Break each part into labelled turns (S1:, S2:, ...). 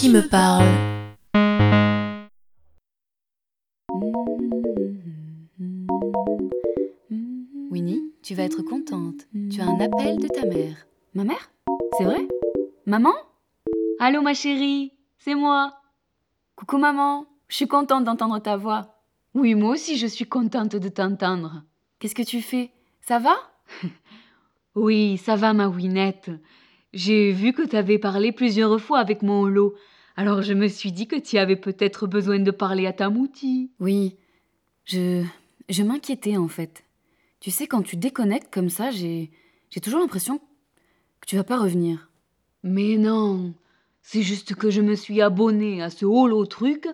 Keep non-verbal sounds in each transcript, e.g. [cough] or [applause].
S1: qui me parle.
S2: Winnie, tu vas être contente. Tu as un appel de ta mère. Ma mère? C'est vrai? Maman? Allô ma chérie, c'est moi. Coucou maman, je suis contente d'entendre ta voix. Oui, moi aussi je suis contente de t'entendre. Qu'est-ce que tu fais? Ça va? [laughs] Oui, ça va ma Winette. J'ai vu que tu avais parlé plusieurs fois avec mon lot. Alors je me suis dit que tu avais peut-être besoin de parler à ta moutie. Oui, je, je m'inquiétais en fait. Tu sais, quand tu déconnectes comme ça, j'ai, j'ai toujours l'impression que tu vas pas revenir. Mais non, c'est juste que je me suis abonnée à ce holo truc,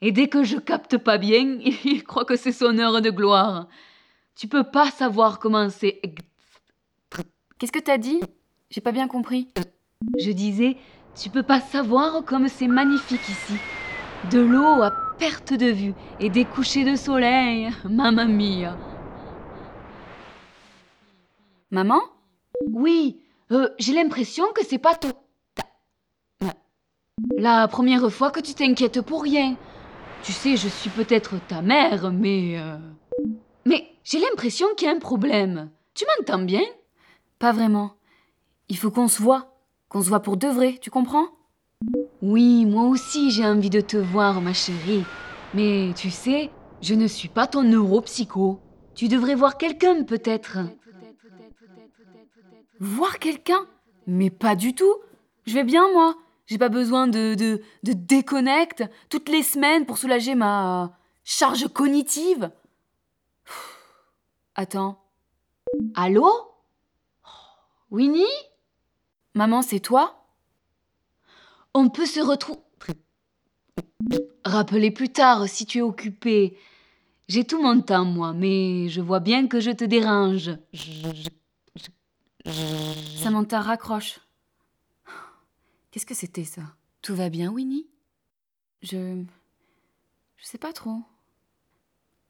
S2: et dès que je capte pas bien, [laughs] il croit que c'est son heure de gloire. Tu peux pas savoir comment c'est. Qu'est-ce que t'as dit? J'ai pas bien compris. Je disais, tu peux pas savoir comme c'est magnifique ici. De l'eau à perte de vue et des couchers de soleil, [laughs] mamma mia. Maman? Oui, euh, j'ai l'impression que c'est pas ton. La première fois que tu t'inquiètes pour rien. Tu sais, je suis peut-être ta mère, mais. euh, Mais j'ai l'impression qu'il y a un problème. Tu m'entends bien? Pas vraiment. Il faut qu'on se voit. Qu'on se voit pour de vrai, tu comprends? Oui, moi aussi j'ai envie de te voir, ma chérie. Mais tu sais, je ne suis pas ton neuropsycho. Tu devrais voir quelqu'un peut-être. Voir quelqu'un? Mais pas du tout. Je vais bien, moi. J'ai pas besoin de, de, de déconnecte toutes les semaines pour soulager ma charge cognitive. Attends. Allô? Winnie? Maman, c'est toi? On peut se retrouver. Rappeler plus tard si tu es occupé. J'ai tout mon temps, moi, mais je vois bien que je te dérange. Samantha raccroche. Qu'est-ce que c'était ça? Tout va bien, Winnie? Je. Je sais pas trop.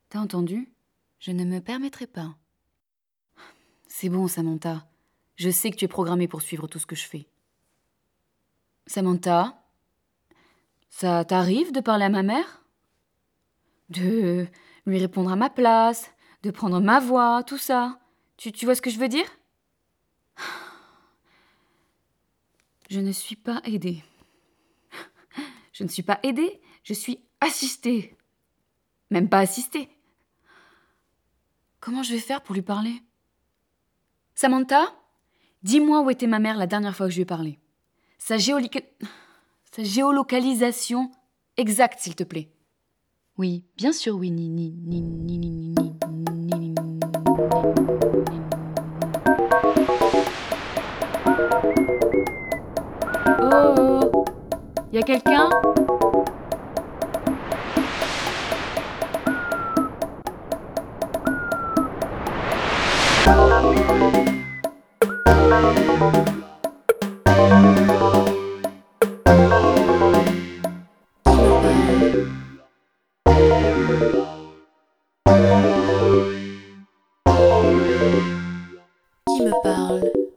S2: T'as entendu? Je ne me permettrai pas. C'est bon, Samantha. Je sais que tu es programmée pour suivre tout ce que je fais. Samantha Ça t'arrive de parler à ma mère? De lui répondre à ma place, de prendre ma voix, tout ça. Tu, vois ce que je veux dire? Je ne suis pas aidée. Je ne suis pas aidée, je suis assistée. Même pas assistée. Comment je vais faire pour lui parler? Samantha, dis-moi où était ma mère la dernière fois que je lui ai parlé. Sa, géolica- Sa géolocalisation exacte, s'il te plaît. Oui, bien sûr, oui. Ni, ni, ni, ni, ni, ni, ni, ni, ni, ni, Oh, oh. Y a quelqu'un
S1: Qui me parle?